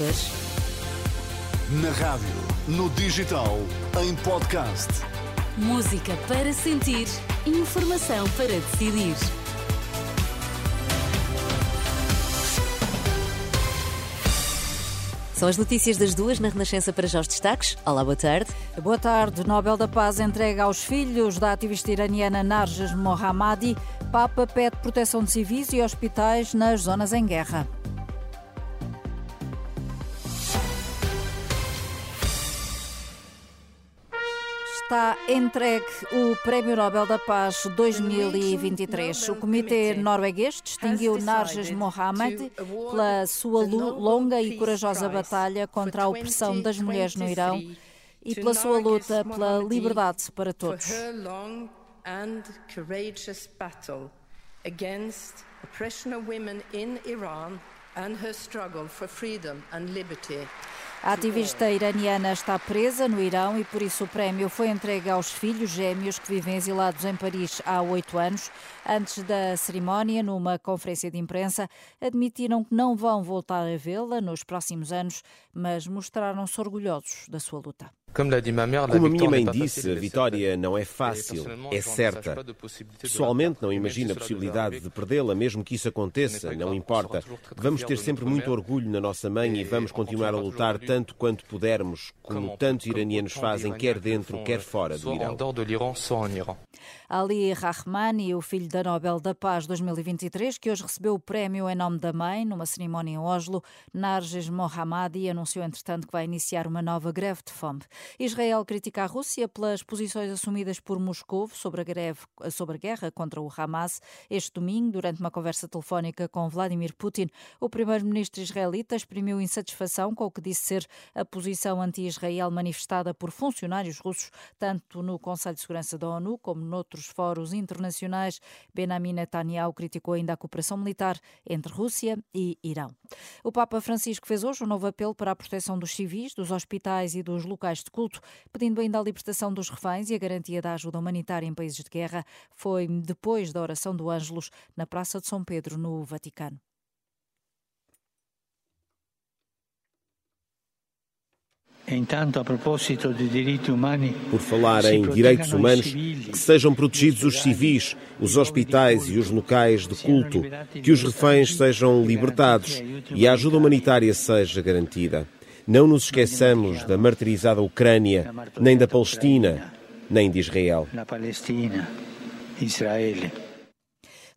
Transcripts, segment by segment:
Açores. Na rádio, no digital, em podcast. Música para sentir, informação para decidir. São as notícias das duas na Renascença para já os destaques. Olá, boa tarde. Boa tarde. Nobel da Paz entrega aos filhos da ativista iraniana Narges Mohammadi. Papa pede proteção de civis e hospitais nas zonas em guerra. Está entregue o Prémio Nobel da Paz 2023. O Comitê norueguês distinguiu Narges Mohammadi pela sua longa e corajosa batalha contra a opressão das mulheres no Irão e pela sua luta pela liberdade para todos. against oppression of women in Iran and her struggle for freedom and liberty a ativista iraniana está presa no Irão e por isso o prémio foi entregue aos filhos gêmeos que vivem exilados em Paris há oito anos. Antes da cerimónia, numa conferência de imprensa, admitiram que não vão voltar a vê-la nos próximos anos, mas mostraram-se orgulhosos da sua luta. Como a minha mãe disse, a vitória não é fácil, é certa. Pessoalmente, não imagino a possibilidade de perdê-la, mesmo que isso aconteça, não importa. Vamos ter sempre muito orgulho na nossa mãe e vamos continuar a lutar tanto quanto pudermos, como tantos iranianos fazem, quer dentro, quer fora do Irão. Ali Rahmani, o filho da Nobel da Paz 2023, que hoje recebeu o prémio em nome da mãe, numa cerimónia em Oslo, Narges Mohammadi anunciou, entretanto, que vai iniciar uma nova greve de fome. Israel critica a Rússia pelas posições assumidas por Moscou sobre a, greve, sobre a guerra contra o Hamas. Este domingo, durante uma conversa telefónica com Vladimir Putin, o primeiro-ministro israelita exprimiu insatisfação com o que disse ser a posição anti-Israel manifestada por funcionários russos, tanto no Conselho de Segurança da ONU como noutros fóruns internacionais. Benjamin Netanyahu criticou ainda a cooperação militar entre Rússia e Irão. O Papa Francisco fez hoje um novo apelo para a proteção dos civis, dos hospitais e dos locais de culto, pedindo ainda a libertação dos reféns e a garantia da ajuda humanitária em países de guerra. Foi depois da oração do Ângelus na Praça de São Pedro, no Vaticano. Por falar em direitos humanos, que sejam protegidos os civis, os hospitais e os locais de culto, que os reféns sejam libertados e a ajuda humanitária seja garantida. Não nos esqueçamos da martirizada Ucrânia, nem da Palestina, nem de Israel.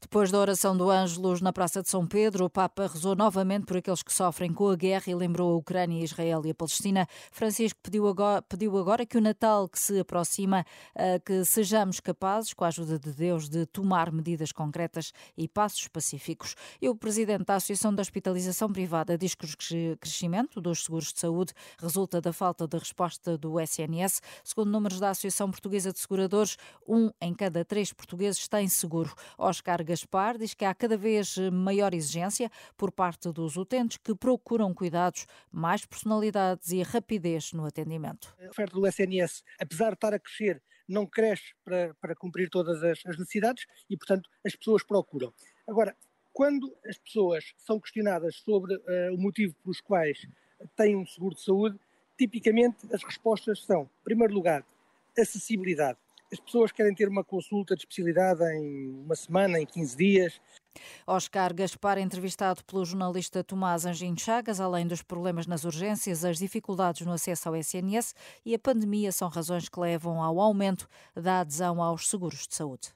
Depois da oração do Ângelus na Praça de São Pedro, o Papa rezou novamente por aqueles que sofrem com a guerra e lembrou a Ucrânia, Israel e a Palestina. Francisco pediu agora, pediu agora que o Natal que se aproxima, eh, que sejamos capazes, com a ajuda de Deus, de tomar medidas concretas e passos pacíficos. E o presidente da Associação da Hospitalização Privada diz que o crescimento dos seguros de saúde resulta da falta de resposta do SNS. Segundo números da Associação Portuguesa de Seguradores, um em cada três portugueses tem seguro. Oscar Gaspar diz que há cada vez maior exigência por parte dos utentes que procuram cuidados, mais personalidades e rapidez no atendimento. A oferta do SNS, apesar de estar a crescer, não cresce para, para cumprir todas as, as necessidades e, portanto, as pessoas procuram. Agora, quando as pessoas são questionadas sobre uh, o motivo pelos quais têm um seguro de saúde, tipicamente as respostas são, em primeiro lugar, acessibilidade. As pessoas querem ter uma consulta de especialidade em uma semana, em 15 dias. Oscar Gaspar, entrevistado pelo jornalista Tomás Anjinho Chagas, além dos problemas nas urgências, as dificuldades no acesso ao SNS e a pandemia são razões que levam ao aumento da adesão aos seguros de saúde.